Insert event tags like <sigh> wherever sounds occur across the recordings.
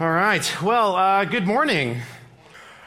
All right. Well, uh, good morning.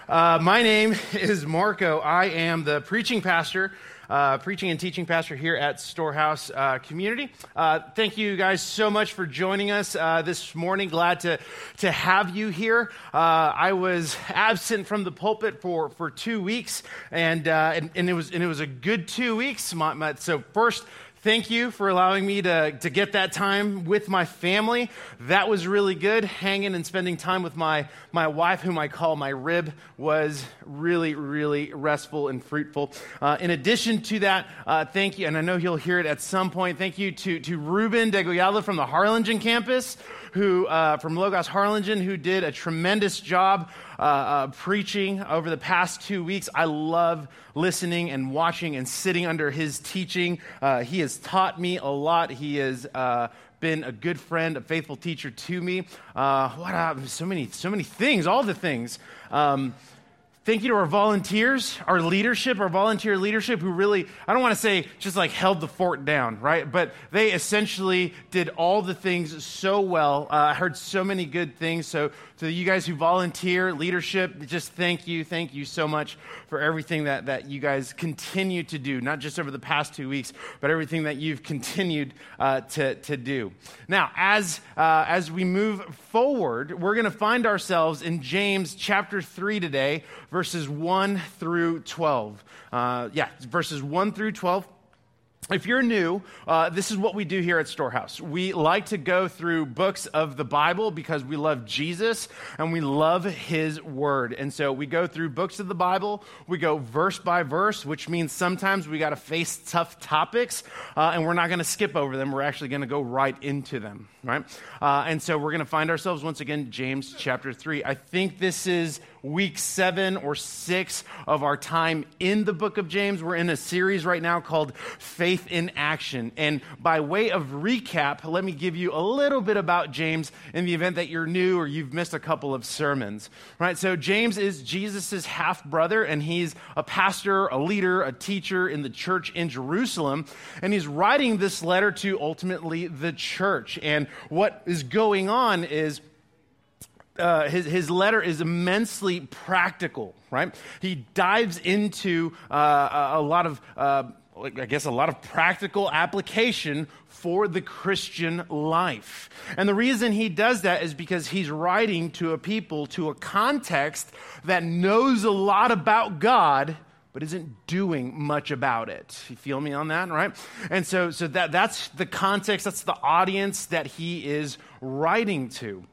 Uh, my name is Marco. I am the preaching pastor, uh, preaching and teaching pastor here at Storehouse uh, Community. Uh, thank you guys so much for joining us uh, this morning. Glad to, to have you here. I was absent from the pulpit for, for two weeks, and, and, and, it was, and it was a good two weeks. My, my, so, first, thank you for allowing me to, to get that time with my family. That was really good. Hanging and spending time with my, my wife, whom I call my rib, was really, really restful and fruitful. Uh, in addition to that, uh, thank you, and I know he'll hear it at some point, thank you to, to Ruben Degoyala from the Harlingen campus who, uh, from Logos Harlingen, who did a tremendous job uh, uh, preaching over the past two weeks. I love listening and watching and sitting under his teaching. Uh, he has taught me a lot. He has uh, been a good friend, a faithful teacher to me. Uh, what so many, so many things, all the things. Um, Thank you to our volunteers, our leadership, our volunteer leadership who really, I don't want to say just like held the fort down, right? But they essentially did all the things so well. Uh, I heard so many good things. So, to you guys who volunteer, leadership, just thank you. Thank you so much for everything that, that you guys continue to do, not just over the past two weeks, but everything that you've continued uh, to, to do. Now, as, uh, as we move forward, we're going to find ourselves in James chapter 3 today verses 1 through 12. Uh, yeah, verses 1 through 12 if you're new, uh, this is what we do here at Storehouse. We like to go through books of the Bible because we love Jesus and we love His Word. And so we go through books of the Bible. We go verse by verse, which means sometimes we got to face tough topics, uh, and we're not going to skip over them. We're actually going to go right into them, right? Uh, and so we're going to find ourselves once again, James chapter 3. I think this is week seven or six of our time in the book of James. We're in a series right now called Faith in Action. And by way of recap, let me give you a little bit about James in the event that you're new or you've missed a couple of sermons. Right? So, James is Jesus' half brother, and he's a pastor, a leader, a teacher in the church in Jerusalem. And he's writing this letter to ultimately the church. And what is going on is uh, his, his letter is immensely practical, right? He dives into uh, a, lot of, uh, I guess, a lot of practical application for the Christian life. And the reason he does that is because he's writing to a people, to a context that knows a lot about God but isn't doing much about it. You feel me on that, right? And so, so that, that's the context, that's the audience that he is writing to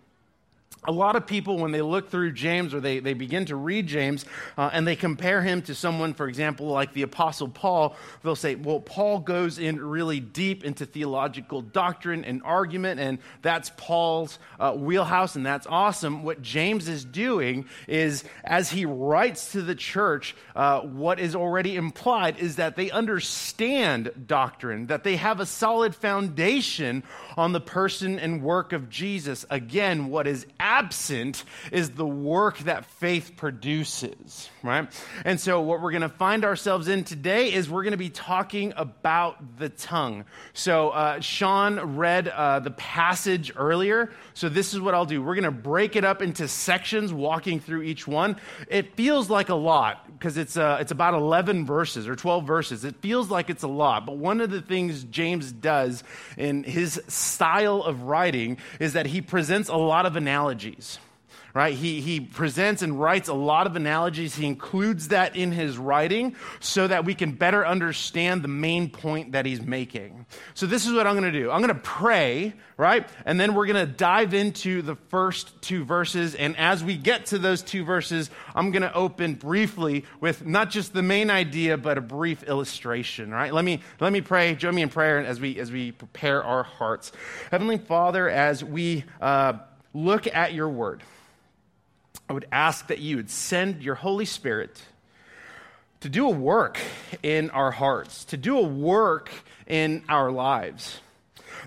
a lot of people, when they look through James or they, they begin to read James uh, and they compare him to someone, for example, like the Apostle Paul, they'll say, well, Paul goes in really deep into theological doctrine and argument, and that's Paul's uh, wheelhouse, and that's awesome. What James is doing is, as he writes to the church, uh, what is already implied is that they understand doctrine, that they have a solid foundation on the person and work of Jesus. Again, what is absent is the work that faith produces, right? And so, what we're going to find ourselves in today is we're going to be talking about the tongue. So, uh, Sean read uh, the passage earlier. So, this is what I'll do. We're going to break it up into sections, walking through each one. It feels like a lot because it's, uh, it's about 11 verses or 12 verses. It feels like it's a lot. But one of the things James does in his style of writing is that he presents a lot of analogies right? He, he presents and writes a lot of analogies. He includes that in his writing so that we can better understand the main point that he's making. So, this is what I'm going to do I'm going to pray, right? And then we're going to dive into the first two verses. And as we get to those two verses, I'm going to open briefly with not just the main idea, but a brief illustration, right? Let me, let me pray. Join me in prayer as we, as we prepare our hearts. Heavenly Father, as we uh, look at your word, I would ask that you would send your Holy Spirit to do a work in our hearts, to do a work in our lives.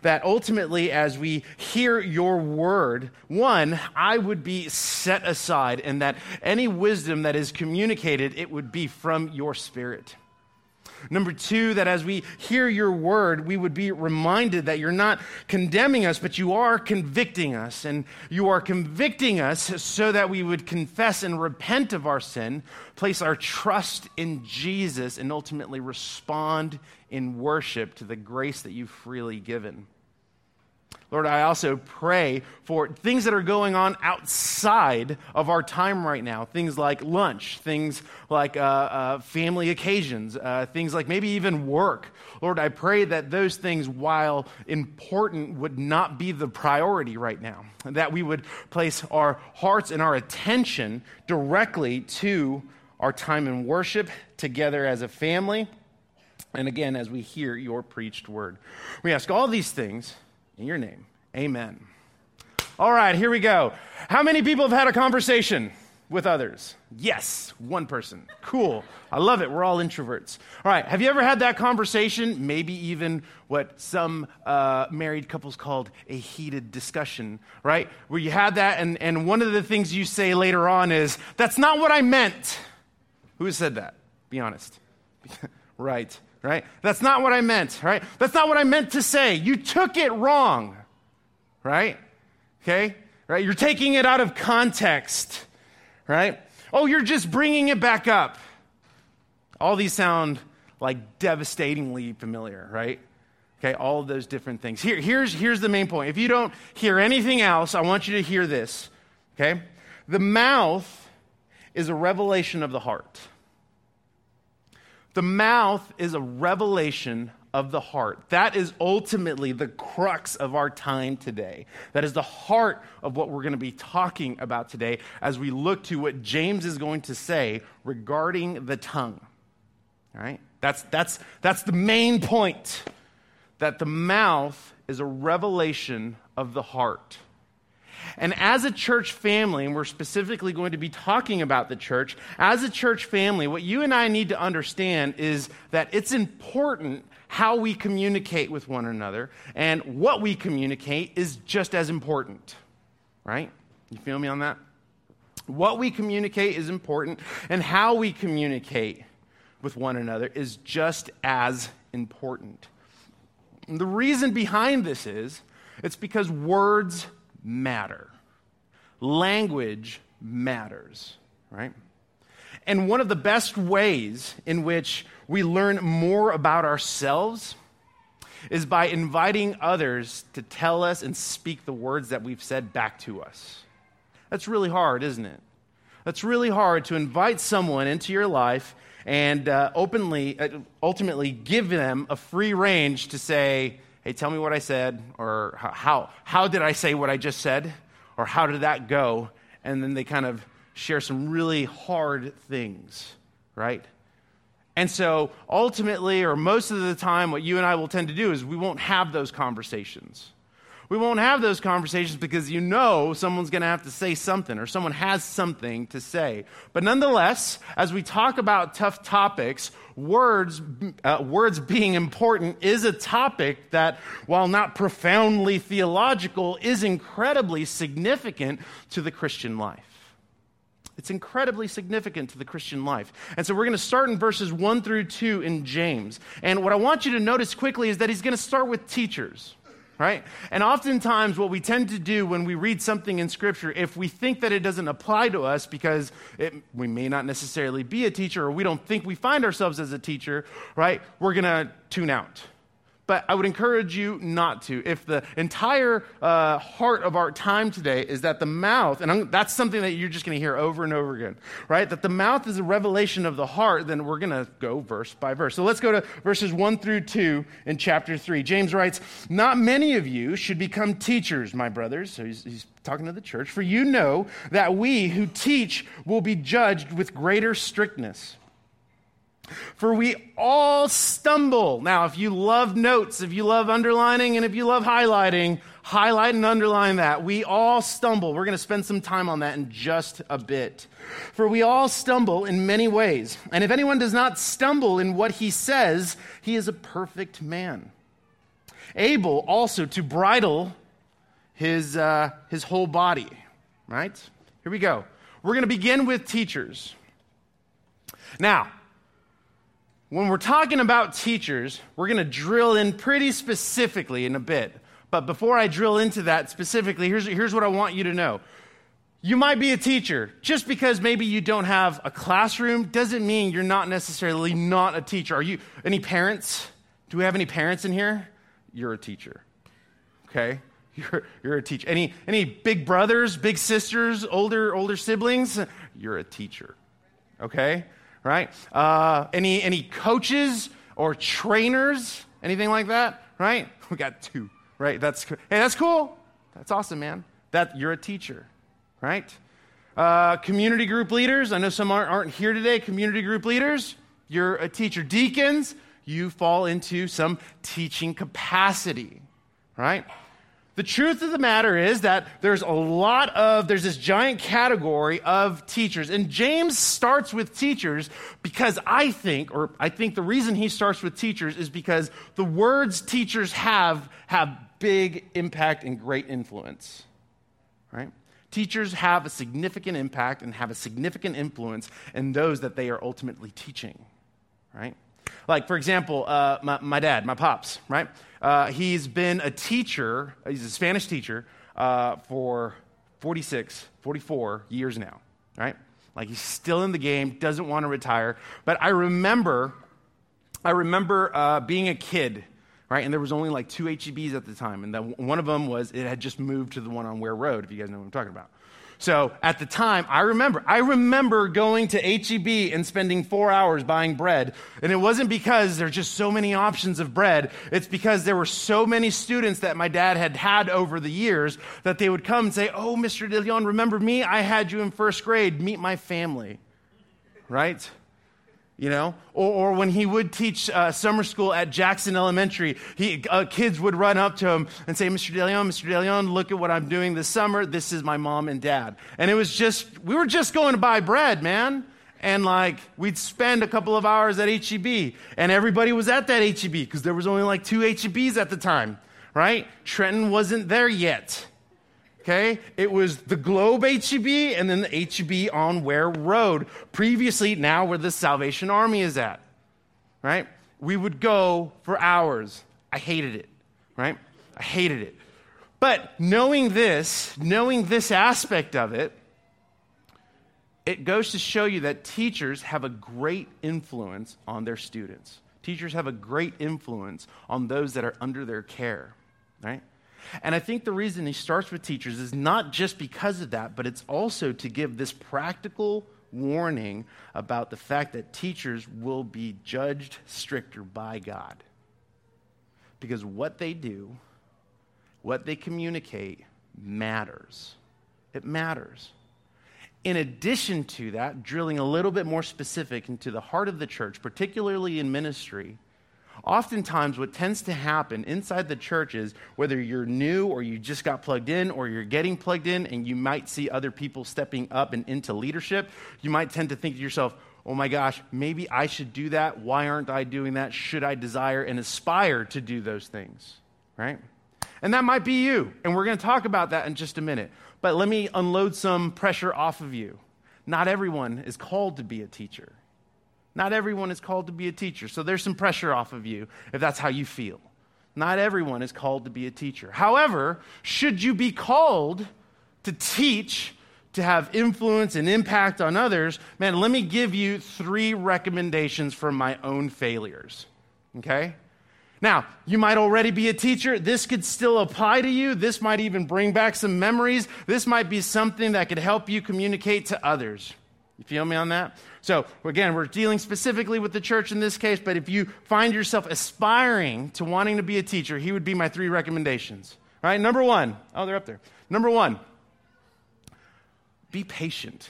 That ultimately, as we hear your word, one, I would be set aside, and that any wisdom that is communicated, it would be from your spirit. Number two, that as we hear your word, we would be reminded that you're not condemning us, but you are convicting us. And you are convicting us so that we would confess and repent of our sin, place our trust in Jesus, and ultimately respond in worship to the grace that you've freely given. Lord, I also pray for things that are going on outside of our time right now. Things like lunch, things like uh, uh, family occasions, uh, things like maybe even work. Lord, I pray that those things, while important, would not be the priority right now. That we would place our hearts and our attention directly to our time in worship together as a family. And again, as we hear your preached word, we ask all these things in your name. Amen. All right, here we go. How many people have had a conversation with others? Yes, one person. Cool. I love it. We're all introverts. All right, have you ever had that conversation? Maybe even what some uh, married couples called a heated discussion, right? Where you had that, and, and one of the things you say later on is, That's not what I meant. Who said that? Be honest. <laughs> right right? That's not what I meant, right? That's not what I meant to say. You took it wrong, right? Okay? Right? You're taking it out of context, right? Oh, you're just bringing it back up. All these sound like devastatingly familiar, right? Okay, all of those different things. Here, here's, here's the main point. If you don't hear anything else, I want you to hear this, okay? The mouth is a revelation of the heart. The mouth is a revelation of the heart. That is ultimately the crux of our time today. That is the heart of what we're going to be talking about today as we look to what James is going to say regarding the tongue. All right? That's, that's, that's the main point. That the mouth is a revelation of the heart. And as a church family, and we're specifically going to be talking about the church, as a church family, what you and I need to understand is that it's important how we communicate with one another, and what we communicate is just as important, right? You feel me on that? What we communicate is important, and how we communicate with one another is just as important. And the reason behind this is it's because words matter. Language matters, right? And one of the best ways in which we learn more about ourselves is by inviting others to tell us and speak the words that we've said back to us. That's really hard, isn't it? That's really hard to invite someone into your life and uh, openly, uh, ultimately give them a free range to say, hey, tell me what I said, or how, how did I say what I just said, or how did that go? And then they kind of share some really hard things, right? And so ultimately, or most of the time, what you and I will tend to do is we won't have those conversations. We won't have those conversations because you know someone's going to have to say something or someone has something to say. But nonetheless, as we talk about tough topics, words, uh, words being important is a topic that, while not profoundly theological, is incredibly significant to the Christian life. It's incredibly significant to the Christian life. And so we're going to start in verses 1 through 2 in James. And what I want you to notice quickly is that he's going to start with teachers right? And oftentimes, what we tend to do when we read something in Scripture, if we think that it doesn't apply to us because it, we may not necessarily be a teacher or we don't think we find ourselves as a teacher, right? We're going to tune out. But I would encourage you not to. If the entire uh, heart of our time today is that the mouth, and I'm, that's something that you're just going to hear over and over again, right? That the mouth is a revelation of the heart, then we're going to go verse by verse. So let's go to verses 1 through 2 in chapter 3. James writes, Not many of you should become teachers, my brothers. So he's, he's talking to the church. For you know that we who teach will be judged with greater strictness. For we all stumble. Now, if you love notes, if you love underlining, and if you love highlighting, highlight and underline that. We all stumble. We're going to spend some time on that in just a bit. For we all stumble in many ways. And if anyone does not stumble in what he says, he is a perfect man. Able also to bridle his, uh, his whole body. Right? Here we go. We're going to begin with teachers. Now, when we're talking about teachers, we're going to drill in pretty specifically in a bit. But before I drill into that specifically, here's, here's what I want you to know. You might be a teacher. Just because maybe you don't have a classroom doesn't mean you're not necessarily not a teacher. Are you any parents? Do we have any parents in here? You're a teacher. Okay? <laughs> You're, you're a teacher. Any, any big brothers, big sisters, older, older siblings? You're a teacher. Okay? Right? Uh, any, any coaches or trainers? Anything like that? Right? <laughs> We got two. Right? That's, hey, that's cool. That's awesome, man. That, you're a teacher. Right? Uh, community group leaders. I know some aren't, aren't here today. Community group leaders. You're a teacher. Deacons. You fall into some teaching capacity. Right? The truth of the matter is that there's a lot of, there's this giant category of teachers. And James starts with teachers because I think, or I think the reason he starts with teachers is because the words teachers have have big impact and great influence. Right? Teachers have a significant impact and have a significant influence in those that they are ultimately teaching. Right? Like, for example, uh, my, my dad, my pops, right? Uh, he's been a teacher, he's a Spanish teacher uh, for 46, 44 years now, right? Like he's still in the game, doesn't want to retire. But I remember, I remember uh, being a kid, right? And there was only like two HEBs at the time, and the, one of them was it had just moved to the one on Ware Road, if you guys know what I'm talking about. So at the time, I remember, I remember going to HEB and spending four hours buying bread. And it wasn't because there's just so many options of bread. It's because there were so many students that my dad had had over the years that they would come and say, Oh, Mr. De Leon, remember me? I had you in first grade. Meet my family. Right? You know? Or, or, when he would teach uh, summer school at jackson elementary he, uh, kids would run up to him and say mr deleon mr deleon look at what i'm doing this summer. This is my mom and dad. And it was just we were just going to buy bread man. And like we'd spend a couple of hours at heb and everybody was at that heb because there was only like two hebs at the time right? Trenton wasn't there yet Okay? It was the Globe HEB and then the HEB on Ware Road. Previously, now where the Salvation Army is at. Right? We would go for hours. I hated it. Right? I hated it. But knowing this, knowing this aspect of it, it goes to show you that teachers have a great influence on their students. Teachers have a great influence on those that are under their care, right? And I think the reason he starts with teachers is not just because of that, but it's also to give this practical warning about the fact that teachers will be judged stricter by God. Because what they do, what they communicate, matters. It matters. In addition to that, drilling a little bit more specific into the heart of the church, particularly in ministry, Oftentimes, what tends to happen inside the church is whether you're new or you just got plugged in or you're getting plugged in and you might see other people stepping up and into leadership, you might tend to think to yourself, oh my gosh, maybe I should do that. Why aren't I doing that? Should I desire and aspire to do those things? Right? And that might be you. And we're going to talk about that in just a minute. But let me unload some pressure off of you. Not everyone is called to be a teacher. Not everyone is called to be a teacher, so there's some pressure off of you if that's how you feel. Not everyone is called to be a teacher. However, should you be called to teach, to have influence and impact on others, man, let me give you three recommendations from my own failures. Okay? Now, you might already be a teacher. This could still apply to you. This might even bring back some memories. This might be something that could help you communicate to others. You feel me on that? So, again, we're dealing specifically with the church in this case, but if you find yourself aspiring to wanting to be a teacher, he would be my three recommendations. All right, number one. Oh, they're up there. Number one, be patient.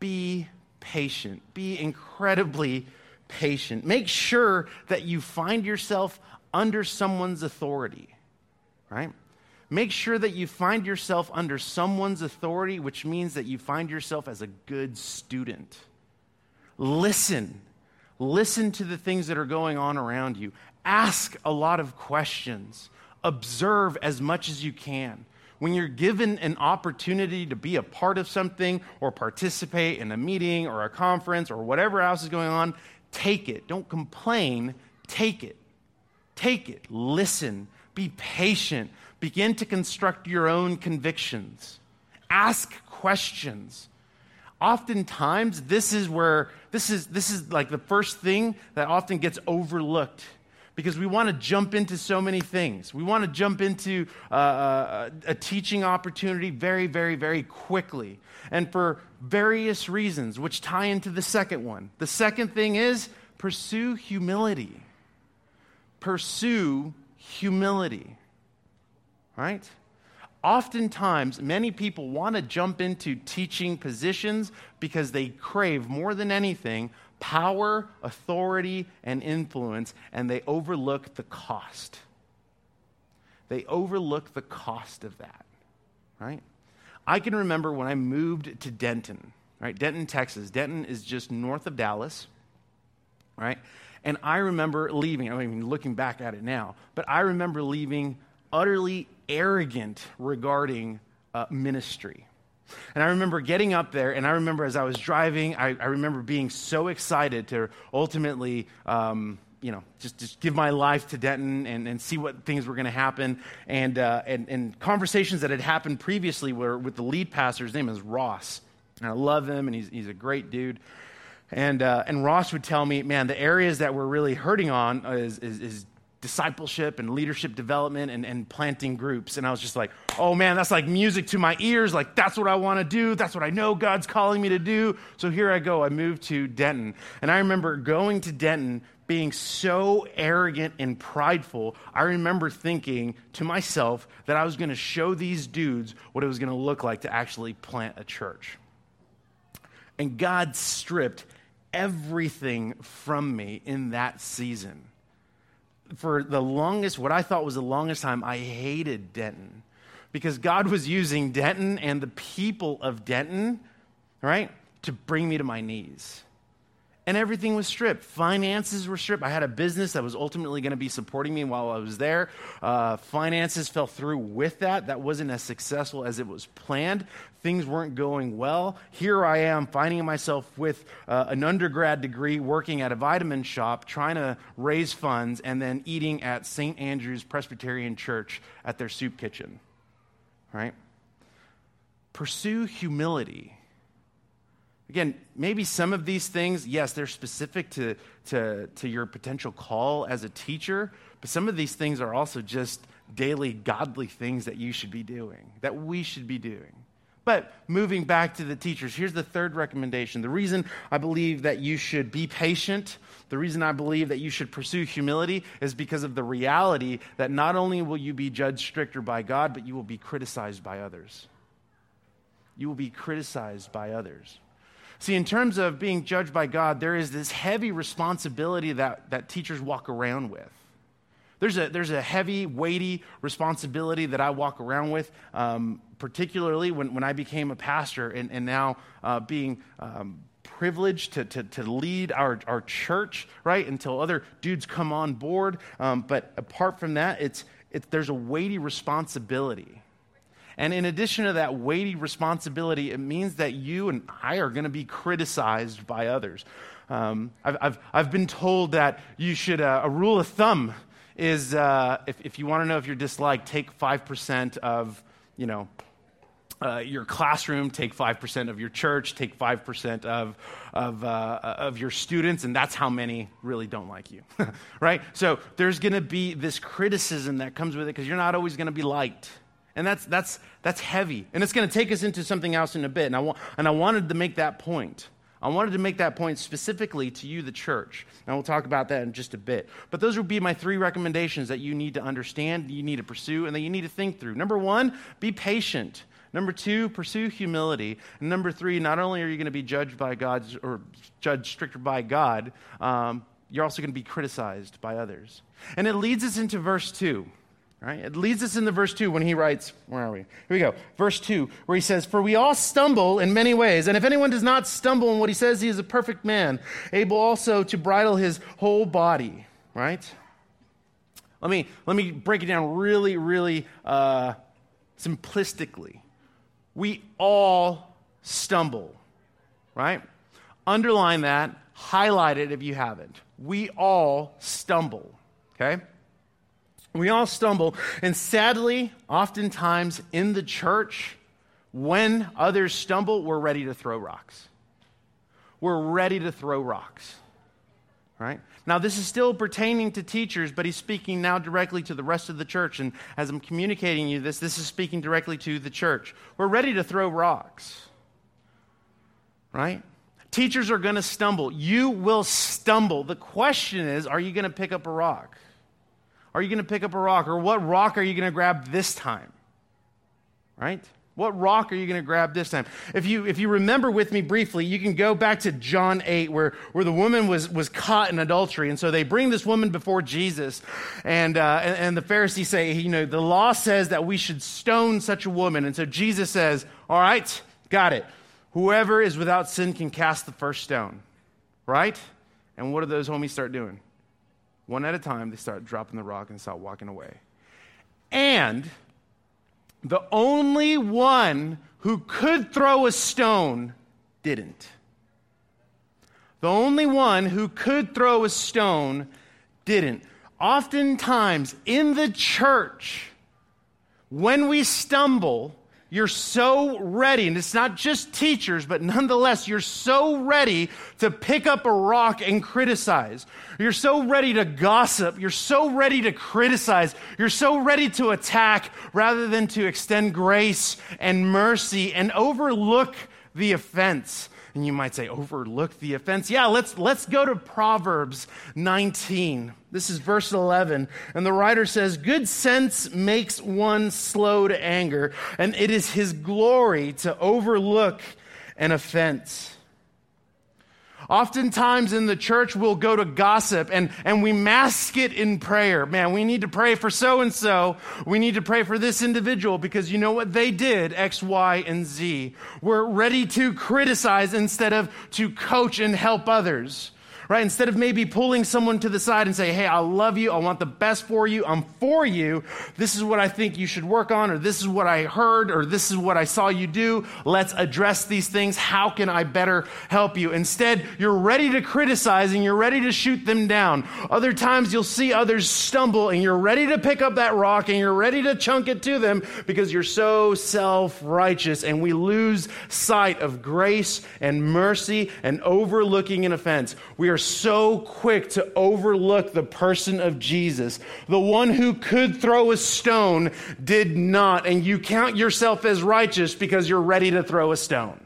Be patient. Be incredibly patient. Make sure that you find yourself under someone's authority, right? Make sure that you find yourself under someone's authority, which means that you find yourself as a good student. Listen. Listen to the things that are going on around you. Ask a lot of questions. Observe as much as you can. When you're given an opportunity to be a part of something or participate in a meeting or a conference or whatever else is going on, take it. Don't complain, take it. Take it. Listen. Be patient. Begin to construct your own convictions. Ask questions. Oftentimes, this is where, this is, this is like the first thing that often gets overlooked because we want to jump into so many things. We want to jump into uh, a, uh, a teaching opportunity very, very, very quickly. And for various reasons, which tie into the second one. The second thing is pursue humility. Pursue humility. Right? Oftentimes, many people want to jump into teaching positions because they crave more than anything power, authority, and influence, and they overlook the cost. They overlook the cost of that, right? I can remember when I moved to Denton, right? Denton, Texas. Denton is just north of Dallas, right? And I remember leaving, I mean, looking back at it now, but I remember leaving utterly arrogant regarding uh, ministry. And I remember getting up there, and I remember as I was driving, I, I remember being so excited to ultimately, um, you know, just, just give my life to Denton and, and see what things were going to happen. And, uh, and, and conversations that had happened previously were with the lead pastor. His name is Ross. And I love him, and he's, he's a great dude. And, uh, and Ross would tell me, man, the areas that we're really hurting on is, is, is discipleship and leadership development and, and planting groups. And I was just like, oh man, that's like music to my ears. Like, that's what I want to do. That's what I know God's calling me to do. So here I go. I moved to Denton. And I remember going to Denton being so arrogant and prideful. I remember thinking to myself that I was going to show these dudes what it was going to look like to actually plant a church. And God stripped everything from me in that season for the longest, what I thought was the longest time, I hated Denton because God was using Denton and the people of Denton, right, to bring me to my knees. And everything was stripped. Finances were stripped. I had a business that was ultimately going to be supporting me while I was there. Uh, finances fell through with that. That wasn't as successful as it was planned. Things weren't going well. Here I am finding myself with uh, an undergrad degree working at a vitamin shop, trying to raise funds, and then eating at St. Andrew's Presbyterian Church at their soup kitchen. Right? Pursue humility Again, maybe some of these things, yes, they're specific to, to, to your potential call as a teacher, but some of these things are also just daily godly things that you should be doing, that we should be doing. But moving back to the teachers, here's the third recommendation. The reason I believe that you should be patient, the reason I believe that you should pursue humility is because of the reality that not only will you be judged stricter by God, but you will be criticized by others. You will be criticized by others. See, in terms of being judged by God, there is this heavy responsibility that, that teachers walk around with. There's a, there's a heavy, weighty responsibility that I walk around with, um, particularly when, when I became a pastor and, and now uh, being um, privileged to, to, to lead our, our church, right, until other dudes come on board. Um, but apart from that, it's, it's, there's a weighty responsibility. And in addition to that weighty responsibility, it means that you and I are going to be criticized by others. Um, I've, I've, I've, been told that you should, uh, a rule of thumb is uh, if, if you want to know if you're disliked, take 5% of, you know, uh, your classroom, take 5% of your church, take 5% of, of, uh, of your students, and that's how many really don't like you, <laughs> right? So there's going to be this criticism that comes with it because you're not always going to be liked. And that's, that's, that's heavy. And it's going to take us into something else in a bit. And I, wa- and I wanted to make that point. I wanted to make that point specifically to you, the church. And we'll talk about that in just a bit. But those would be my three recommendations that you need to understand, you need to pursue, and that you need to think through. Number one, be patient. Number two, pursue humility. And number three, not only are you going to be judged by God or judged stricter by God, um, you're also going to be criticized by others. And it leads us into verse two. Right? It leads us into verse 2 when he writes, where are we? Here we go. Verse 2, where he says, For we all stumble in many ways, and if anyone does not stumble in what he says, he is a perfect man, able also to bridle his whole body. Right? Let me, let me break it down really, really uh, simplistically. We all stumble, right? underline that, highlight it if you haven't. We all stumble, okay? We all stumble. And sadly, oftentimes in the church, when others stumble, we're ready to throw rocks. We're ready to throw rocks, right? Now, this is still pertaining to teachers, but he's speaking now directly to the rest of the church. And as I'm communicating you this, this is speaking directly to the church. We're ready to throw rocks, right? Teachers are going to stumble. You will stumble. The question is are you going to pick up a rock? Are you going to pick up a rock? Or what rock are you going to grab this time? Right? What rock are you going to grab this time? If you, if you remember with me briefly, you can go back to John 8, where, where the woman was, was caught in adultery. And so they bring this woman before Jesus. And, uh, and, and the Pharisees say, you know, the law says that we should stone such a woman. And so Jesus says, all right, got it. Whoever is without sin can cast the first stone. Right? And what do those homies start doing? One at a time, they start dropping the rock and start walking away. And the only one who could throw a stone didn't. The only one who could throw a stone didn't. Oftentimes in the church, when we stumble, you're so ready, and it's not just teachers, but nonetheless, you're so ready to pick up a rock and criticize. You're so ready to gossip. You're so ready to criticize. You're so ready to attack rather than to extend grace and mercy and overlook the offense. And you might say, overlook the offense. Yeah, let's, let's go to Proverbs 19. This is verse 11. And the writer says, Good sense makes one slow to anger, and it is his glory to overlook an offense. Oftentimes in the church, we'll go to gossip and, and we mask it in prayer. Man, we need to pray for so and so. We need to pray for this individual because you know what they did, X, Y, and Z. We're ready to criticize instead of to coach and help others right? Instead of maybe pulling someone to the side and say, hey, I love you. I want the best for you. I'm for you. This is what I think you should work on, or this is what I heard, or this is what I saw you do. Let's address these things. How can I better help you? Instead, you're ready to criticize and you're ready to shoot them down. Other times you'll see others stumble and you're ready to pick up that rock and you're ready to chunk it to them because you're so self righteous and we lose sight of grace and mercy and overlooking an offense. We are are so quick to overlook the person of Jesus. The one who could throw a stone did not, and you count yourself as righteous because you're ready to throw a stone.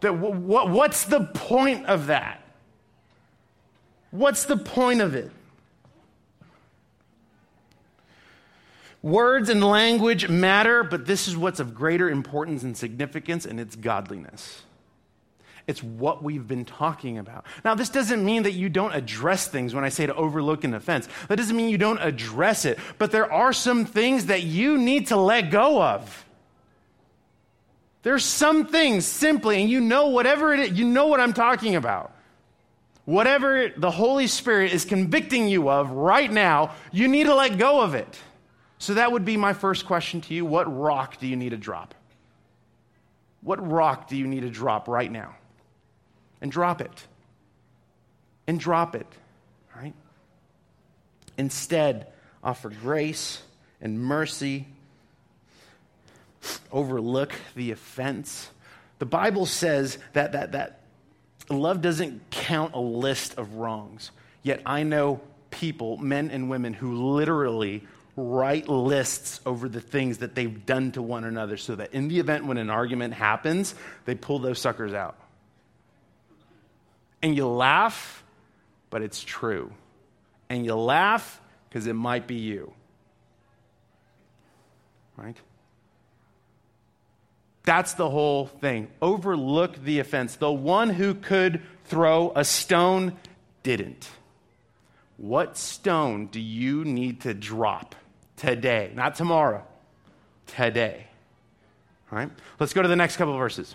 That, what, what's the point of that? What's the point of it? Words and language matter, but this is what's of greater importance and significance, and it's godliness. It's what we've been talking about. Now, this doesn't mean that you don't address things when I say to overlook an offense. That doesn't mean you don't address it, but there are some things that you need to let go of. There's some things simply, and you know whatever it is, you know what I'm talking about. Whatever the Holy Spirit is convicting you of right now, you need to let go of it. So that would be my first question to you. What rock do you need to drop? What rock do you need to drop right now? And drop it. And drop it, right? Instead, offer grace and mercy. Overlook the offense. The Bible says that, that, that love doesn't count a list of wrongs. Yet I know people, men and women, who literally write lists over the things that they've done to one another so that in the event when an argument happens, they pull those suckers out and you laugh, but it's true. And you laugh because it might be you. Right? That's the whole thing. Overlook the offense. The one who could throw a stone didn't. What stone do you need to drop today? Not tomorrow, today. All right? Let's go to the next couple verses.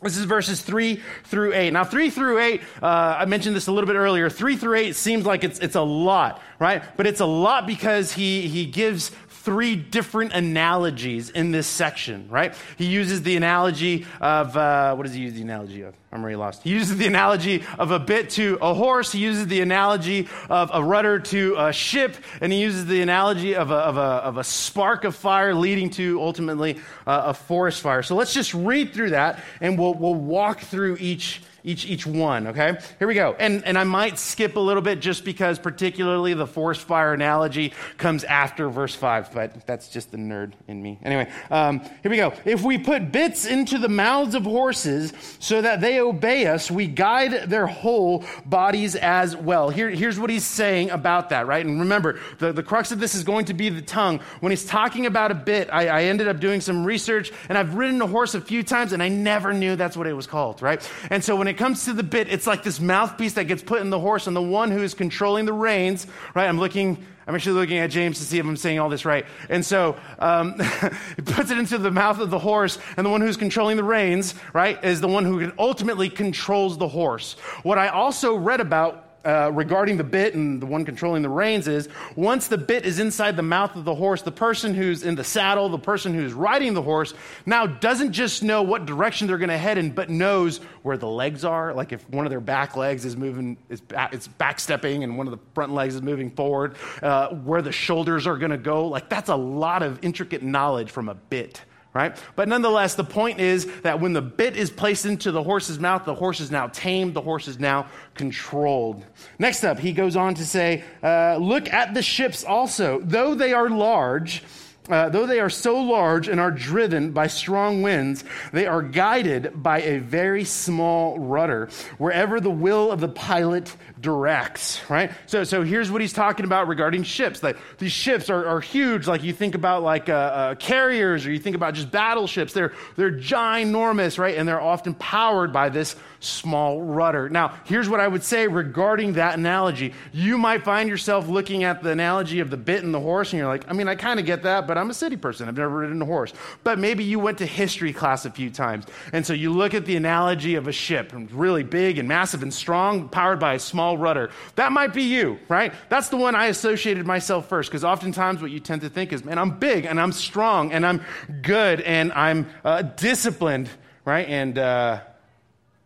This is verses 3 through 8. Now, 3 through 8, uh, I mentioned this a little bit earlier. 3 through 8 seems like it's, it's a lot, right? But it's a lot because he, he gives three different analogies in this section, right? He uses the analogy of, uh, what does he use the analogy of? I'm already lost. He uses the analogy of a bit to a horse. He uses the analogy of a rudder to a ship. And he uses the analogy of a, of a, of a spark of fire leading to ultimately uh, a forest fire. So let's just read through that and we'll, we'll walk through each each, each one, okay? Here we go. And, and I might skip a little bit just because, particularly, the forest fire analogy comes after verse 5, but that's just the nerd in me. Anyway, um, here we go. If we put bits into the mouths of horses so that they obey us, we guide their whole bodies as well. Here, here's what he's saying about that, right? And remember, the, the crux of this is going to be the tongue. When he's talking about a bit, I, I ended up doing some research, and I've ridden a horse a few times, and I never knew that's what it was called, right? And so when it comes to the bit, it's like this mouthpiece that gets put in the horse, and the one who is controlling the reins, right? I'm looking, I'm actually looking at James to see if I'm saying all this right. And so um, <laughs> it puts it into the mouth of the horse, and the one who's controlling the reins, right, is the one who ultimately controls the horse. What I also read about uh, regarding the bit and the one controlling the reins is once the bit is inside the mouth of the horse, the person who's in the saddle, the person who's riding the horse, now doesn't just know what direction they're going to head in, but knows where the legs are. Like if one of their back legs is moving, it's, it's backstepping, and one of the front legs is moving forward, uh, where the shoulders are going to go. Like that's a lot of intricate knowledge from a bit right? But nonetheless, the point is that when the bit is placed into the horse's mouth, the horse is now tamed, the horse is now controlled. Next up, he goes on to say, uh, Look at the ships also. Though they are large, uh, though they are so large and are driven by strong winds, they are guided by a very small rudder wherever the will of the pilot directs, right? So, so here's what he's talking about regarding ships. That these ships are, are huge, like you think about like uh, uh, carriers or you think about just battleships. They're, they're ginormous, right? And they're often powered by this small rudder. Now, here's what I would say regarding that analogy. You might find yourself looking at the analogy of the bit and the horse, and you're like, I mean, I kind of get that, but I'm a city person. I've never ridden a horse. But maybe you went to history class a few times. And so you look at the analogy of a ship, really big and massive and strong, powered by a small rudder. That might be you, right? That's the one I associated myself first, because oftentimes what you tend to think is, man, I'm big and I'm strong and I'm good and I'm uh, disciplined, right? And, uh,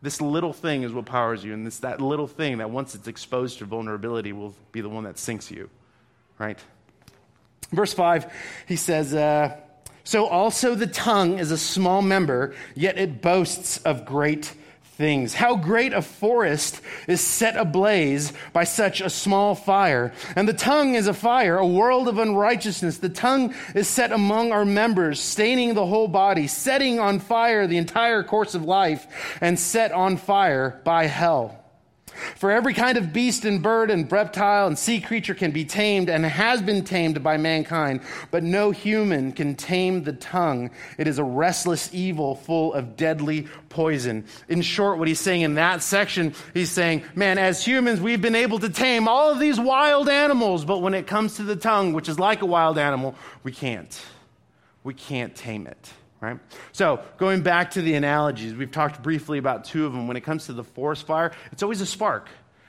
this little thing is what powers you, and it's that little thing that once it's exposed to vulnerability will be the one that sinks you, right? Verse 5, he says, uh, So also the tongue is a small member, yet it boasts of great things. How great a forest is set ablaze by such a small fire. And the tongue is a fire, a world of unrighteousness. The tongue is set among our members, staining the whole body, setting on fire the entire course of life, and set on fire by hell. For every kind of beast and bird and reptile and sea creature can be tamed and has been tamed by mankind, but no human can tame the tongue. It is a restless evil full of deadly poison. In short, what he's saying in that section, he's saying, man, as humans, we've been able to tame all of these wild animals, but when it comes to the tongue, which is like a wild animal, we can't. We can't tame it right? So, going back to the analogies, we've talked briefly about two of them. When it comes to the forest fire, it's always a spark.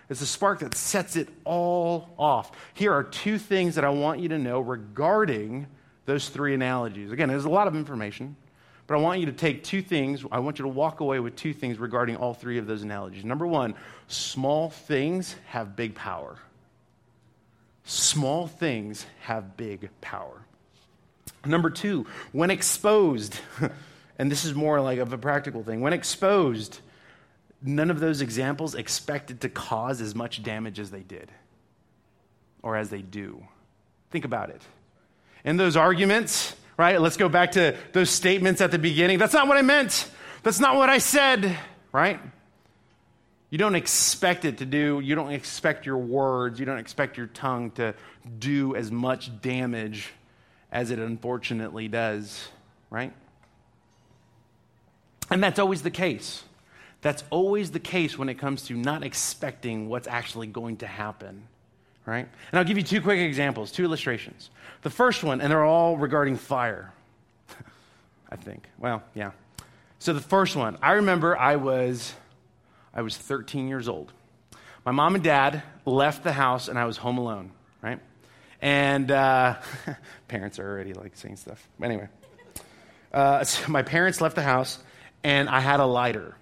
It's a spark that sets it all off. Here are two things that I want you to know regarding those three analogies. Again, there's a lot of information, but I want you to take two things. I want you to walk away with two things regarding all three of those analogies. Number one, small things have big power. Small things have big power. Number two, when exposed, <laughs> and this is more like of a practical thing, when exposed, none of those examples expected to cause as much damage as they did or as they do. Think about it. In those arguments, right? Let's go back to those statements at the beginning. That's not what I meant. That's not what I said, right? You don't expect it to do, you don't expect your words, you don't expect your tongue to do as much damage as it unfortunately does, right? And that's always the case. That's always the case when it comes to not expecting what's actually going to happen, right? And I'll give you two quick examples, two illustrations. The first one, and they're all regarding fire, <laughs> I think. Well, yeah. So the first one, I remember I was I was 13 years old. My mom and dad left the house and I was home alone, right? And uh, <laughs> parents are already like saying stuff. Anyway, uh, so my parents left the house, and I had a lighter.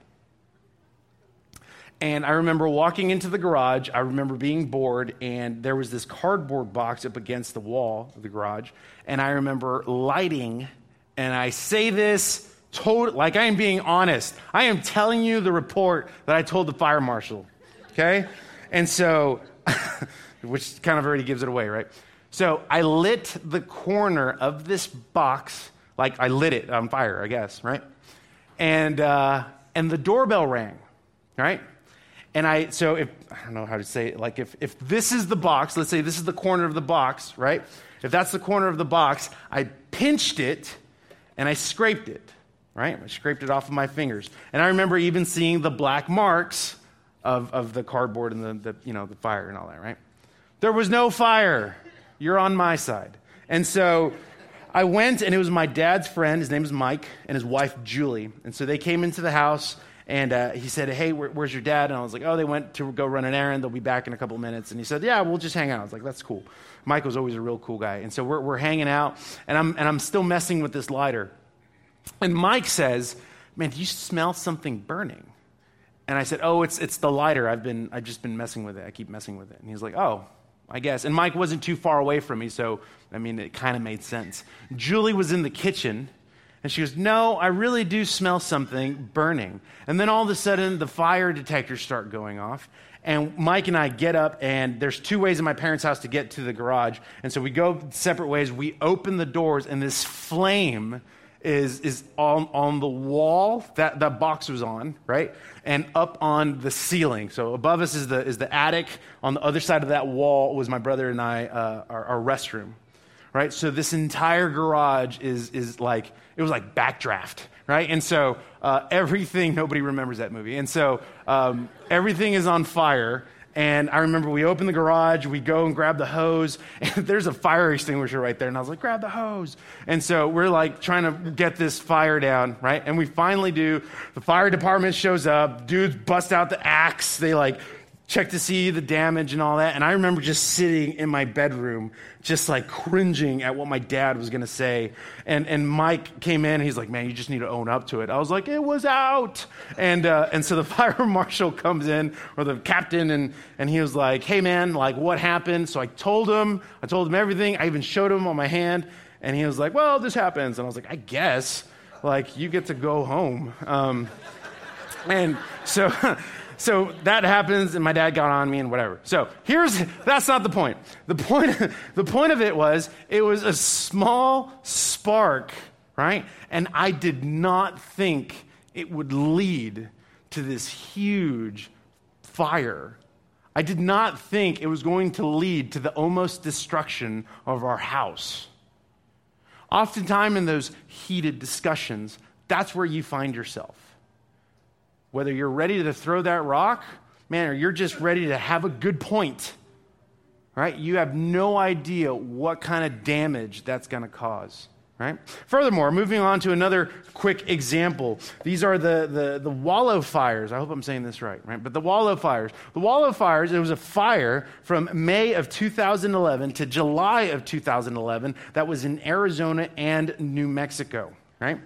And I remember walking into the garage. I remember being bored, and there was this cardboard box up against the wall of the garage. And I remember lighting, and I say this told, like I am being honest. I am telling you the report that I told the fire marshal. Okay? And so, <laughs> which kind of already gives it away, right? So I lit the corner of this box, like I lit it on fire, I guess, right? And, uh, and the doorbell rang, right? And I, so if, I don't know how to say it, like if, if this is the box, let's say this is the corner of the box, right? If that's the corner of the box, I pinched it and I scraped it, right? I scraped it off of my fingers. And I remember even seeing the black marks of, of the cardboard and the, the, you know, the fire and all that, right? There was no fire. You're on my side. And so I went, and it was my dad's friend. His name is Mike, and his wife, Julie. And so they came into the house and uh, he said, Hey, where, where's your dad? And I was like, Oh, they went to go run an errand. They'll be back in a couple minutes. And he said, Yeah, we'll just hang out. I was like, That's cool. Mike was always a real cool guy. And so we're, we're hanging out, and I'm, and I'm still messing with this lighter. And Mike says, Man, do you smell something burning? And I said, Oh, it's, it's the lighter. I've, been, I've just been messing with it. I keep messing with it. And he's like, Oh, I guess. And Mike wasn't too far away from me, so I mean, it kind of made sense. Julie was in the kitchen and she goes, No, I really do smell something burning. And then all of a sudden, the fire detectors start going off. And Mike and I get up, and there's two ways in my parents' house to get to the garage. And so we go separate ways. We open the doors, and this flame is, is on, on the wall that that box was on, right? And up on the ceiling. So above us is the, is the attic. On the other side of that wall was my brother and I, uh, our, our restroom, right? So this entire garage is, is like, it was like backdraft, right? And so uh, everything, <laughs> nobody remembers that movie. And so um, everything is on fire. And I remember we open the garage, we go and grab the hose, <laughs> and there's a fire extinguisher right there. And I was like, grab the hose. And so we're like trying to get this fire down, right? And we finally do. The fire department shows up, dudes bust out the axe. They like check to see the damage and all that. And I remember just sitting in my bedroom, just like cringing at what my dad was going to say. And, and Mike came in and he's like, man, you just need to own up to it. I was like, it was out. And, uh, and so the <laughs> fire marshal comes in, or the captain, and, and he was like, hey, man, like, what happened? So I told him, I told him everything. I even showed him on my hand. And he was like, well, this happens. And I was like, I guess. Like, you get to go home. Um, and so <laughs> so that happens, and my dad got on me and whatever. So here's that's not the point. The point, <laughs> the point of it was it was a small spark, right? And I did not think it would lead to this huge fire. I did not think it was going to lead to the almost destruction of our house. Oftentimes, in those heated discussions, that's where you find yourself whether you're ready to throw that rock, man, or you're just ready to have a good point, right? You have no idea what kind of damage that's going to cause. Right? Furthermore, moving on to another quick example. These are the, the, the Wallow fires. I hope I'm saying this right, right? But the Wallow fires. The Wallow fires, it was a fire from May of 2011 to July of 2011 that was in Arizona and New Mexico, right?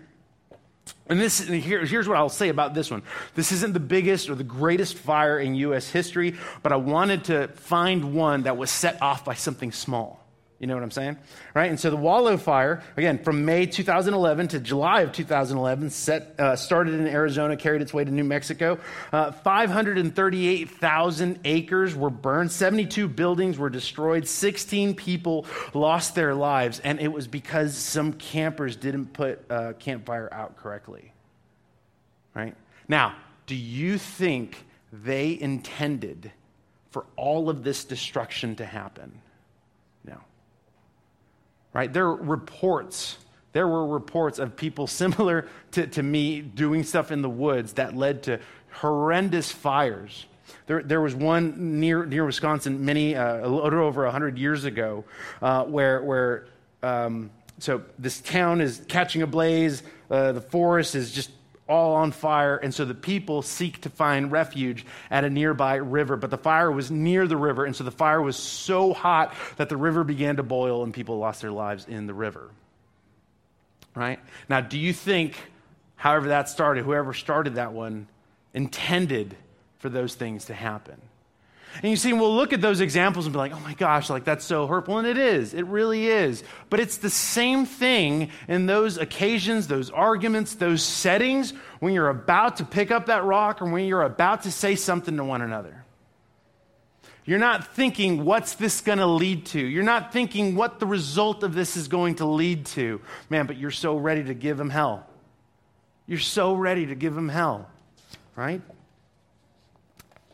And this here, here's what I'll say about this one. This isn't the biggest or the greatest fire in U.S. history, but I wanted to find one that was set off by something small. You know what I'm saying? Right? And so the Wallow Fire, again, from May 2011 to July of 2011, set, uh, started in Arizona, carried its way to New Mexico. Uh, 538,000 acres were burned, 72 buildings were destroyed, 16 people lost their lives, and it was because some campers didn't put uh, campfire out correctly. Right? Now, do you think they intended for all of this destruction to happen? Right? There are reports. There were reports of people <laughs> similar to, to me doing stuff in the woods that led to horrendous fires. There, there was one near, near Wisconsin many, uh, a little over 100 years ago uh, where, where um, so this town is catching a blaze, uh, the forest is just all on fire, and so the people seek to find refuge at a nearby river. But the fire was near the river, and so the fire was so hot that the river began to boil, and people lost their lives in the river. Right? Now, do you think, however that started, whoever started that one intended for those things to happen? And you see, we'll look at those examples and be like, oh my gosh, like that's so hurtful. And it is, it really is. But it's the same thing in those occasions, those arguments, those settings when you're about to pick up that rock or when you're about to say something to one another. You're not thinking, what's this going to lead to? You're not thinking what the result of this is going to lead to. Man, but you're so ready to give him hell. You're so ready to give him hell, right?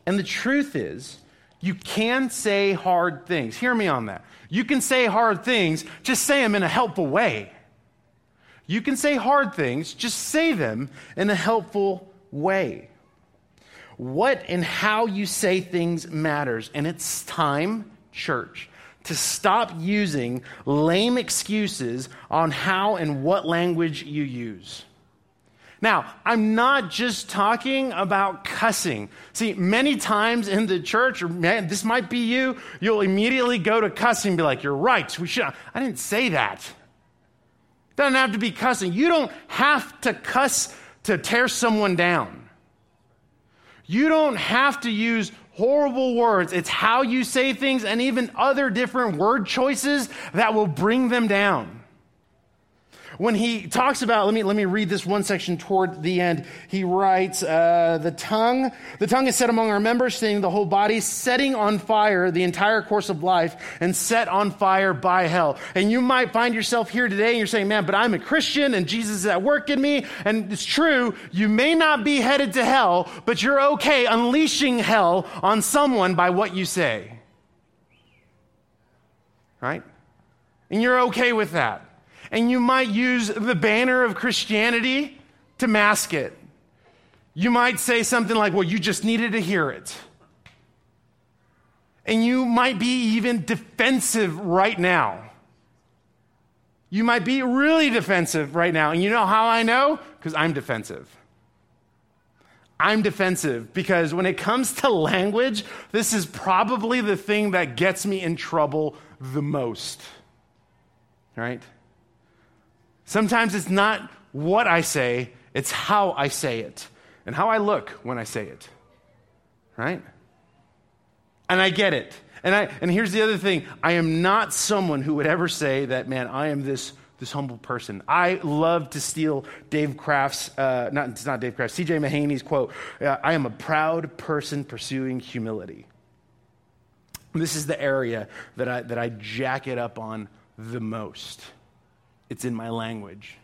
And the truth is, you can say hard things. Hear me on that. You can say hard things, just say them in a helpful way. You can say hard things, just say them in a helpful way. What and how you say things matters, and it's time, church, to stop using lame excuses on how and what language you use. Now, I'm not just talking about cussing. See, many times in the church, or man, this might be you, you'll immediately go to cussing and be like, You're right, we should. I didn't say that. It doesn't have to be cussing. You don't have to cuss to tear someone down. You don't have to use horrible words. It's how you say things and even other different word choices that will bring them down when he talks about, let me, let me read this one section toward the end. He writes, uh, the tongue, the tongue is set among our members, saying the whole body, setting on fire the entire course of life and set on fire by hell. And you might find yourself here today and you're saying, man, but I'm a Christian and Jesus is at work in me. And it's true. You may not be headed to hell, but you're okay unleashing hell on someone by what you say. Right? And you're okay with that and you might use the banner of Christianity to mask it. You might say something like, Well, you just needed to hear it. And you might be even defensive right now. You might be really defensive right now. And you know how I know? Because I'm defensive. I'm defensive because when it comes to language, this is probably the thing that gets me in trouble the most. Right? Sometimes it's not what I say, it's how I say it and how I look when I say it. Right? And I get it. And, I, and here's the other thing I am not someone who would ever say that, man, I am this, this humble person. I love to steal Dave Kraft's, uh, not, it's not Dave Kraft, CJ Mahaney's quote uh, I am a proud person pursuing humility. This is the area that I, that I jack it up on the most it's in my language.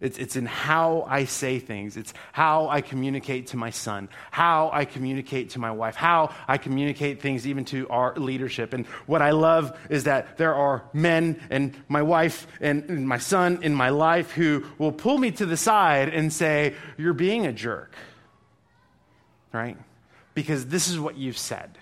It's, it's in how I say things. It's how I communicate to my son, how I communicate to my wife, how I communicate things even to our leadership. And what I love is that there are men and my wife and, and my son in my life who will pull me to the side and say, You're being a jerk. Right? Because this is what you've said.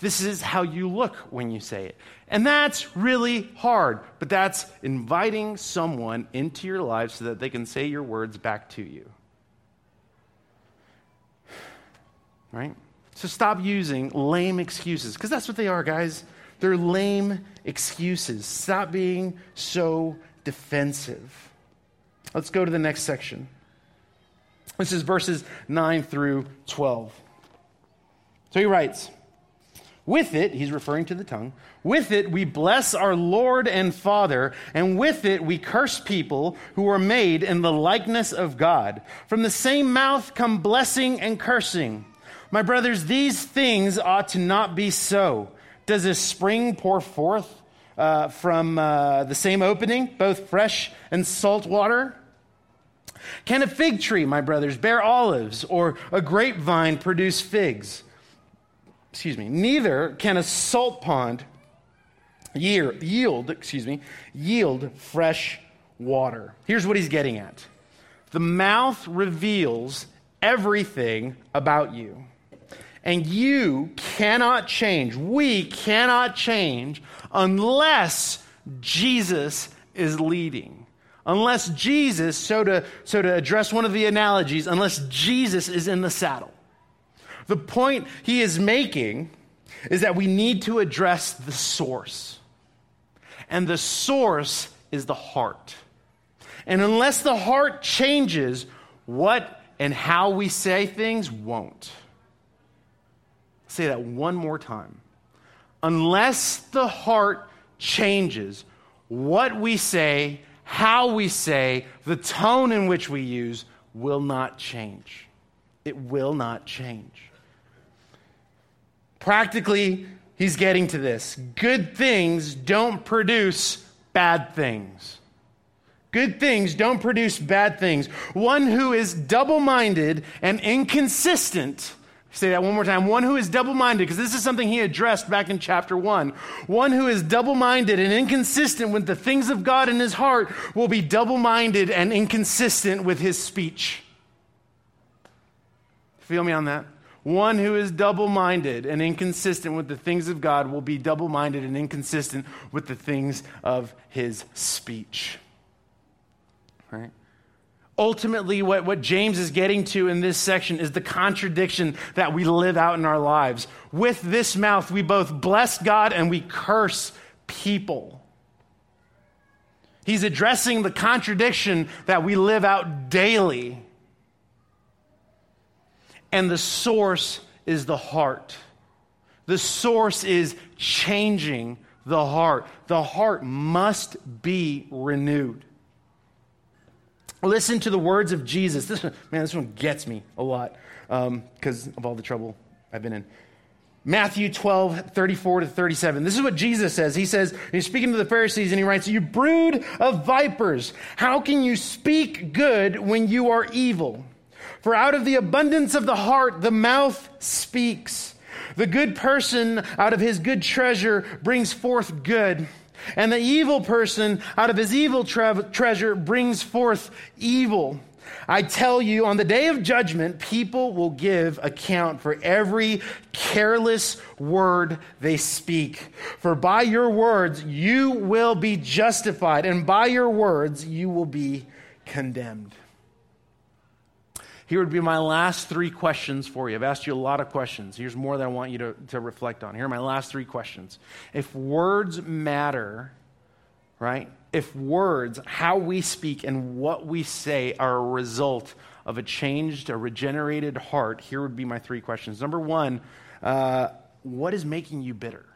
This is how you look when you say it. And that's really hard, but that's inviting someone into your life so that they can say your words back to you. Right? So stop using lame excuses, because that's what they are, guys. They're lame excuses. Stop being so defensive. Let's go to the next section. This is verses 9 through 12. So he writes, with it, he's referring to the tongue, with it we bless our Lord and Father, and with it we curse people who are made in the likeness of God. From the same mouth come blessing and cursing. My brothers, these things ought to not be so. Does a spring pour forth uh, from uh, the same opening, both fresh and salt water? Can a fig tree, my brothers, bear olives, or a grapevine produce figs? Excuse me, neither can a salt pond yield, yield, excuse me, yield fresh water. Here's what he's getting at. The mouth reveals everything about you. And you cannot change, we cannot change unless Jesus is leading, unless Jesus, so to, so to address one of the analogies, unless Jesus is in the saddle. The point he is making is that we need to address the source. And the source is the heart. And unless the heart changes, what and how we say things won't. I'll say that one more time. Unless the heart changes, what we say, how we say, the tone in which we use will not change. It will not change. Practically, he's getting to this. Good things don't produce bad things. Good things don't produce bad things. One who is double minded and inconsistent. Say that one more time. One who is double minded, because this is something he addressed back in chapter one. One who is double minded and inconsistent with the things of God in his heart will be double minded and inconsistent with his speech. Feel me on that? One who is double minded and inconsistent with the things of God will be double minded and inconsistent with the things of his speech. Right? Ultimately, what, what James is getting to in this section is the contradiction that we live out in our lives. With this mouth, we both bless God and we curse people. He's addressing the contradiction that we live out daily and the source is the heart. The source is changing the heart. The heart must be renewed. Listen to the words of Jesus. This one, man, this one gets me a lot because um, of all the trouble I've been in. Matthew 12, 34 to 37. This is what Jesus says. He says, he's speaking to the Pharisees and he writes, You brood of vipers, how can you speak good when you are evil? For out of the abundance of the heart, the mouth speaks. The good person out of his good treasure brings forth good. And the evil person out of his evil tre- treasure brings forth evil. I tell you, on the day of judgment, people will give account for every careless word they speak. For by your words you will be justified, and by your words you will be condemned. Here would be my last three questions for you. I've asked you a lot of questions. Here's more that I want you to, to reflect on. Here are my last three questions. If words matter, right? If words, how we speak and what we say are a result of a changed, a regenerated heart, here would be my three questions. Number one, uh, what is making you bitter?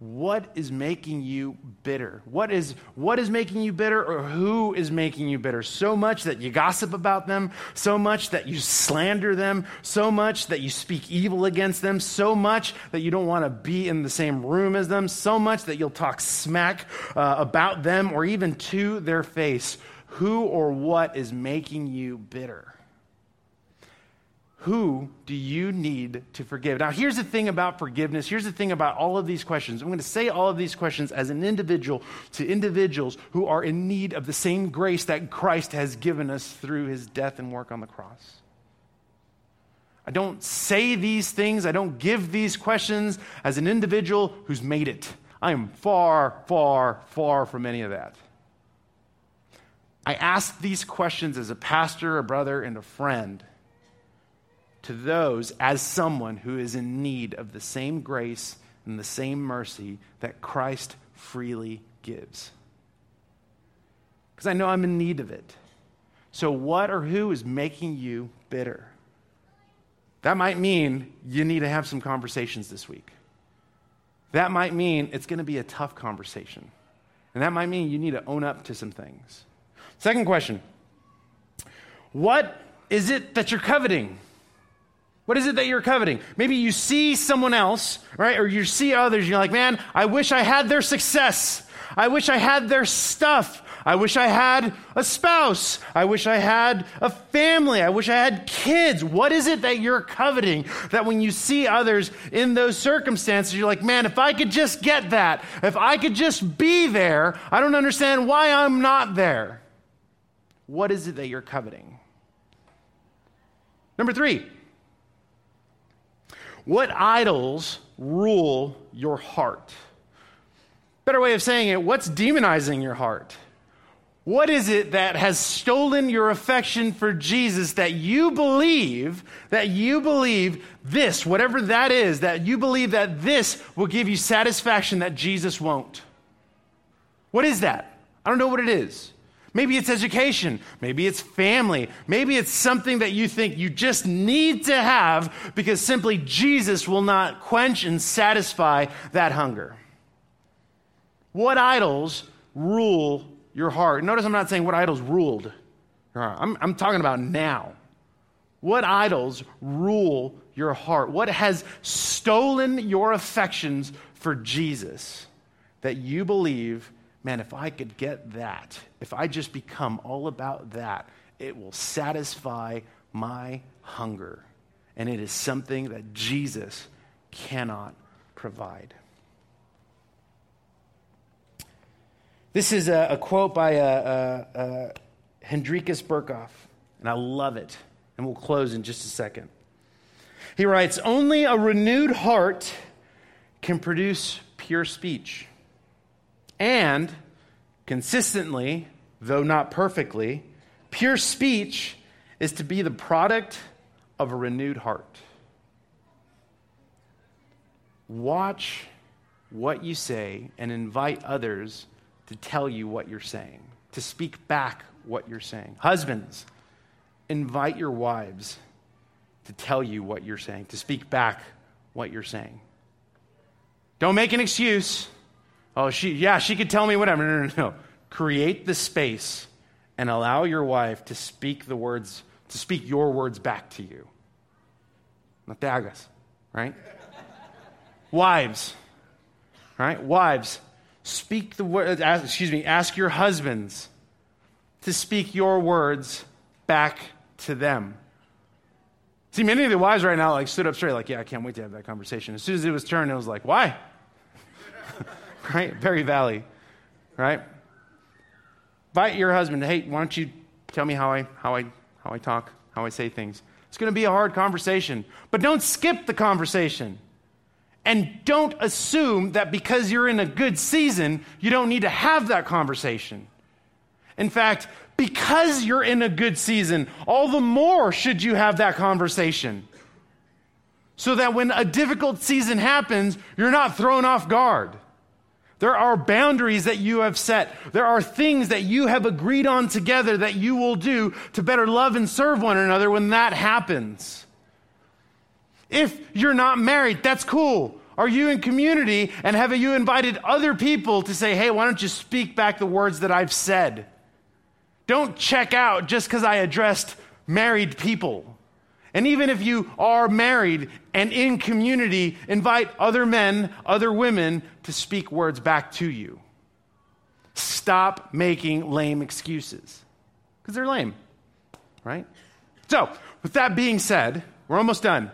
What is making you bitter? What is, what is making you bitter or who is making you bitter? So much that you gossip about them, so much that you slander them, so much that you speak evil against them, so much that you don't want to be in the same room as them, so much that you'll talk smack uh, about them or even to their face. Who or what is making you bitter? Who do you need to forgive? Now, here's the thing about forgiveness. Here's the thing about all of these questions. I'm going to say all of these questions as an individual to individuals who are in need of the same grace that Christ has given us through his death and work on the cross. I don't say these things, I don't give these questions as an individual who's made it. I am far, far, far from any of that. I ask these questions as a pastor, a brother, and a friend to those as someone who is in need of the same grace and the same mercy that Christ freely gives. Because I know I'm in need of it. So, what or who is making you bitter? That might mean you need to have some conversations this week. That might mean it's going to be a tough conversation. And that might mean you need to own up to some things. Second question What is it that you're coveting? What is it that you're coveting? Maybe you see someone else, right? Or you see others, you're like, man, I wish I had their success. I wish I had their stuff. I wish I had a spouse. I wish I had a family. I wish I had kids. What is it that you're coveting that when you see others in those circumstances, you're like, man, if I could just get that, if I could just be there, I don't understand why I'm not there. What is it that you're coveting? Number three, what idols rule your heart? Better way of saying it, what's demonizing your heart? What is it that has stolen your affection for Jesus that you believe, that you believe this, whatever that is, that you believe that this will give you satisfaction that Jesus won't? What is that? I don't know what it is. Maybe it's education. Maybe it's family. Maybe it's something that you think you just need to have because simply Jesus will not quench and satisfy that hunger. What idols rule your heart? Notice I'm not saying what idols ruled your heart. I'm, I'm talking about now. What idols rule your heart? What has stolen your affections for Jesus that you believe, man, if I could get that, if I just become all about that, it will satisfy my hunger. And it is something that Jesus cannot provide. This is a, a quote by uh, uh, uh, Hendrikus Berkhof, and I love it. And we'll close in just a second. He writes Only a renewed heart can produce pure speech. And consistently, though not perfectly, pure speech is to be the product of a renewed heart. Watch what you say and invite others to tell you what you're saying, to speak back what you're saying. Husbands, invite your wives to tell you what you're saying, to speak back what you're saying. Don't make an excuse. Oh, she, yeah, she could tell me whatever. No, no, no. Create the space and allow your wife to speak the words, to speak your words back to you. Not te hagas, right? Wives, right? Wives, Speak the word, uh, excuse me, ask your husbands to speak your words back to them. See, many of the wives right now like stood up straight, like, yeah, I can't wait to have that conversation. As soon as it was turned, it was like, why? <laughs> right? Perry Valley, right? Invite your husband, hey, why don't you tell me how I how I how I talk, how I say things. It's going to be a hard conversation, but don't skip the conversation. And don't assume that because you're in a good season, you don't need to have that conversation. In fact, because you're in a good season, all the more should you have that conversation. So that when a difficult season happens, you're not thrown off guard. There are boundaries that you have set. There are things that you have agreed on together that you will do to better love and serve one another when that happens. If you're not married, that's cool. Are you in community and have you invited other people to say, hey, why don't you speak back the words that I've said? Don't check out just because I addressed married people. And even if you are married and in community, invite other men, other women to speak words back to you. Stop making lame excuses because they're lame, right? So, with that being said, we're almost done.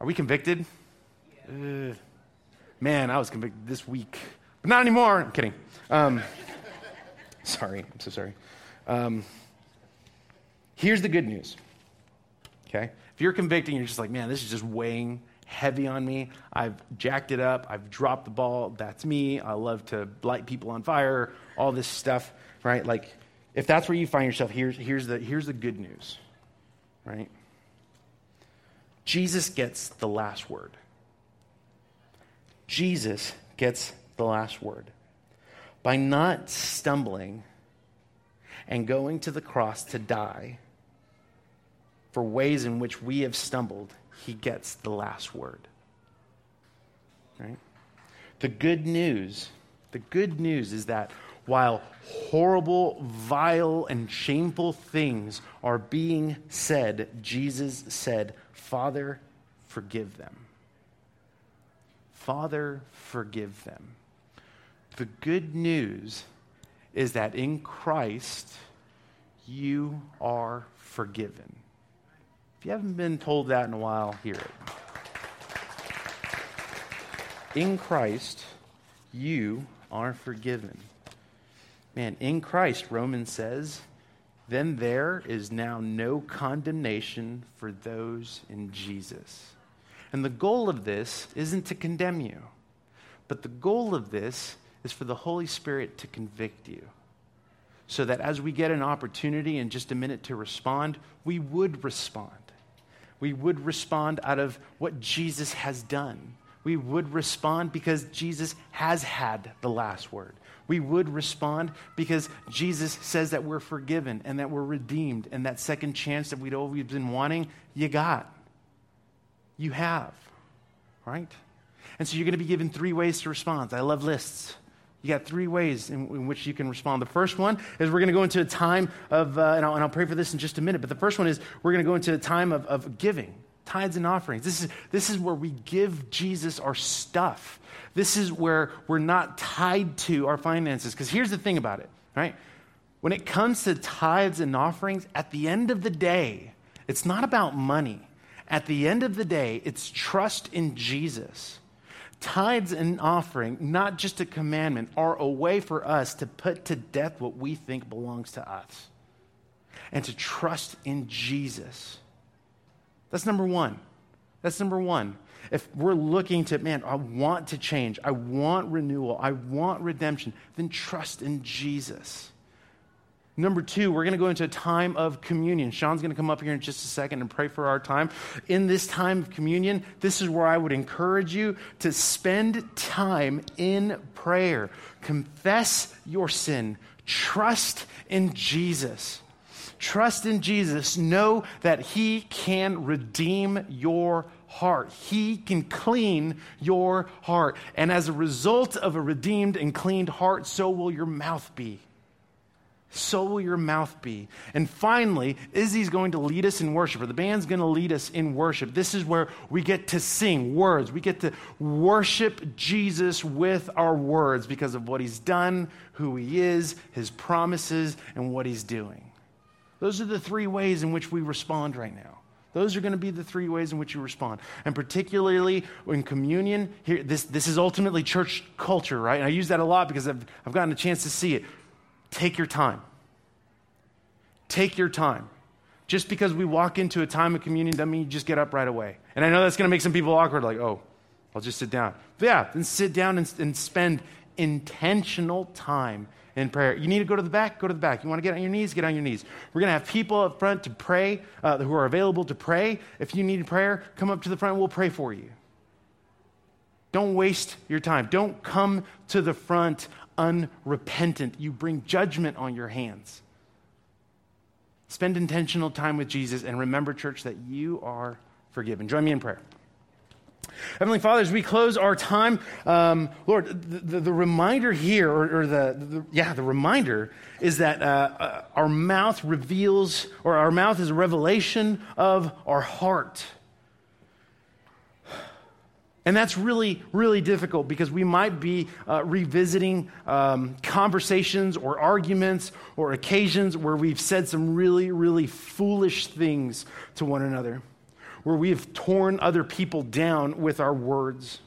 Are we convicted? Uh, man, I was convicted this week, but not anymore. I'm kidding. Um, <laughs> sorry, I'm so sorry. Um, here's the good news. Okay, if you're convicted, you're just like, man, this is just weighing heavy on me. I've jacked it up. I've dropped the ball. That's me. I love to light people on fire. All this stuff, right? Like, if that's where you find yourself, here's, here's, the, here's the good news, right? Jesus gets the last word. Jesus gets the last word. By not stumbling and going to the cross to die for ways in which we have stumbled, he gets the last word. Right? The good news, the good news is that while horrible, vile, and shameful things are being said, Jesus said, Father, forgive them. Father, forgive them. The good news is that in Christ, you are forgiven. If you haven't been told that in a while, hear it. In Christ, you are forgiven. Man, in Christ, Romans says, then there is now no condemnation for those in Jesus. And the goal of this isn't to condemn you, but the goal of this is for the Holy Spirit to convict you. So that as we get an opportunity in just a minute to respond, we would respond. We would respond out of what Jesus has done. We would respond because Jesus has had the last word. We would respond because Jesus says that we're forgiven and that we're redeemed, and that second chance that we'd always been wanting, you got. You have, right? And so you're going to be given three ways to respond. I love lists. You got three ways in, in, which you can respond. The first one is we're going to go into a time of, uh, and, I'll, and, I'll, pray for this in just a minute, but the first one is we're going to go into a time of, of giving, tithes and offerings. This is, this is where we give Jesus our stuff. This is where we're not tied to our finances. Because here's the thing about it, right? When it comes to tithes and offerings, at the end of the day, it's not about money. At the end of the day, it's trust in Jesus. Tithes and offering, not just a commandment, are a way for us to put to death what we think belongs to us and to trust in Jesus. That's number one. That's number one. If we're looking to, man, I want to change, I want renewal, I want redemption, then trust in Jesus. Number two, we're going to go into a time of communion. Sean's going to come up here in just a second and pray for our time. In this time of communion, this is where I would encourage you to spend time in prayer. Confess your sin. Trust in Jesus. Trust in Jesus. Know that He can redeem your heart. He can clean your heart. And as a result of a redeemed and cleaned heart, so will your mouth be so will your mouth be. And finally, Izzy's going to lead us in worship, or the band's going to lead us in worship. This is where we get to sing words. We get to worship Jesus with our words because of what he's done, who he is, his promises, and what he's doing. Those are the three ways in which we respond right now. Those are going to be the three ways in which you respond. And particularly in communion, here, this, this is ultimately church culture, right? And I use that a lot because I've, I've gotten a chance to see it take your time. Take your time. Just because we walk into a time of communion doesn't mean you just get up right away. And I know that's going to make some people awkward, like, oh, I'll just sit down. But yeah, then sit down and, and spend intentional time in prayer. You need to go to the back, go to the back. You want to get on your knees, get on your knees. We're going to have people up front to pray, uh, who are available to pray. If you need prayer, come up to the front, we'll pray for you. Don't waste your time. Don't come to the front unrepentant. You bring judgment on your hands. Spend intentional time with Jesus and remember, church, that you are forgiven. Join me in prayer. Heavenly Father, as we close our time, um, Lord, the, the, the, reminder here, or, or the, the, yeah, the reminder is that uh, uh, our mouth reveals, or our mouth is a revelation of our heart. And that's really, really difficult because we might be uh, revisiting um, conversations or arguments or occasions where we've said some really, really foolish things to one another, where we have torn other people down with our words,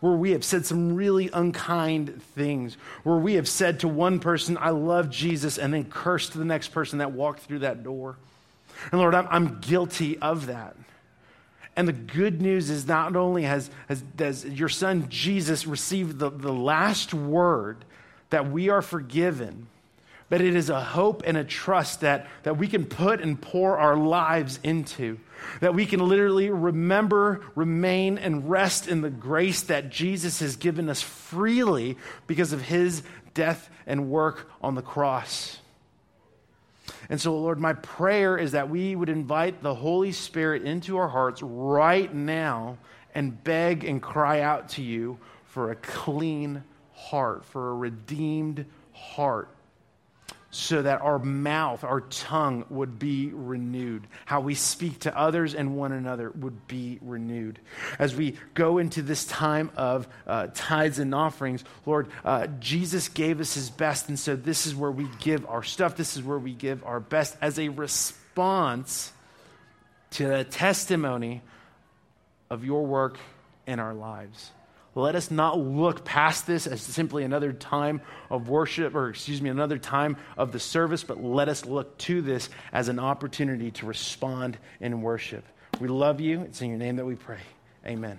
where we have said some really unkind things, where we have said to one person, I love Jesus, and then cursed the next person that walked through that door. And Lord, I'm, I'm guilty of that. And the good news is not only has, has, has your son Jesus received the, the last word that we are forgiven, but it is a hope and a trust that, that we can put and pour our lives into. That we can literally remember, remain, and rest in the grace that Jesus has given us freely because of his death and work on the cross. And so, Lord, my prayer is that we would invite the Holy Spirit into our hearts right now and beg and cry out to you for a clean heart, for a redeemed heart so that our mouth, our tongue would be renewed. How we speak to others and one another would be renewed. As we go into this time of uh, tithes and offerings, Lord, uh, Jesus gave us his best. And so this is where we give our stuff, this is where we give our best as a response to the testimony of your work in our lives. Let us not look past this as simply another time of worship, or excuse me, another time of the service, but let us look to this as an opportunity to respond in worship. We love you. It's in your name that we pray. Amen.